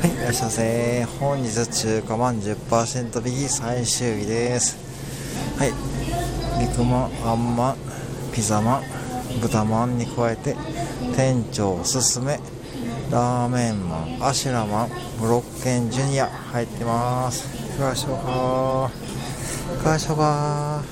はい、いらっしゃいませ。本日中華まん10%引き最終日です。はい、肉まん、あんまん、ピザまん、豚まんに加えて、店長おすすめ、ラーメンマン、アシュラマン、ブロッケンジュニア入ってます。いかがでしょうか？いかがでしょうか？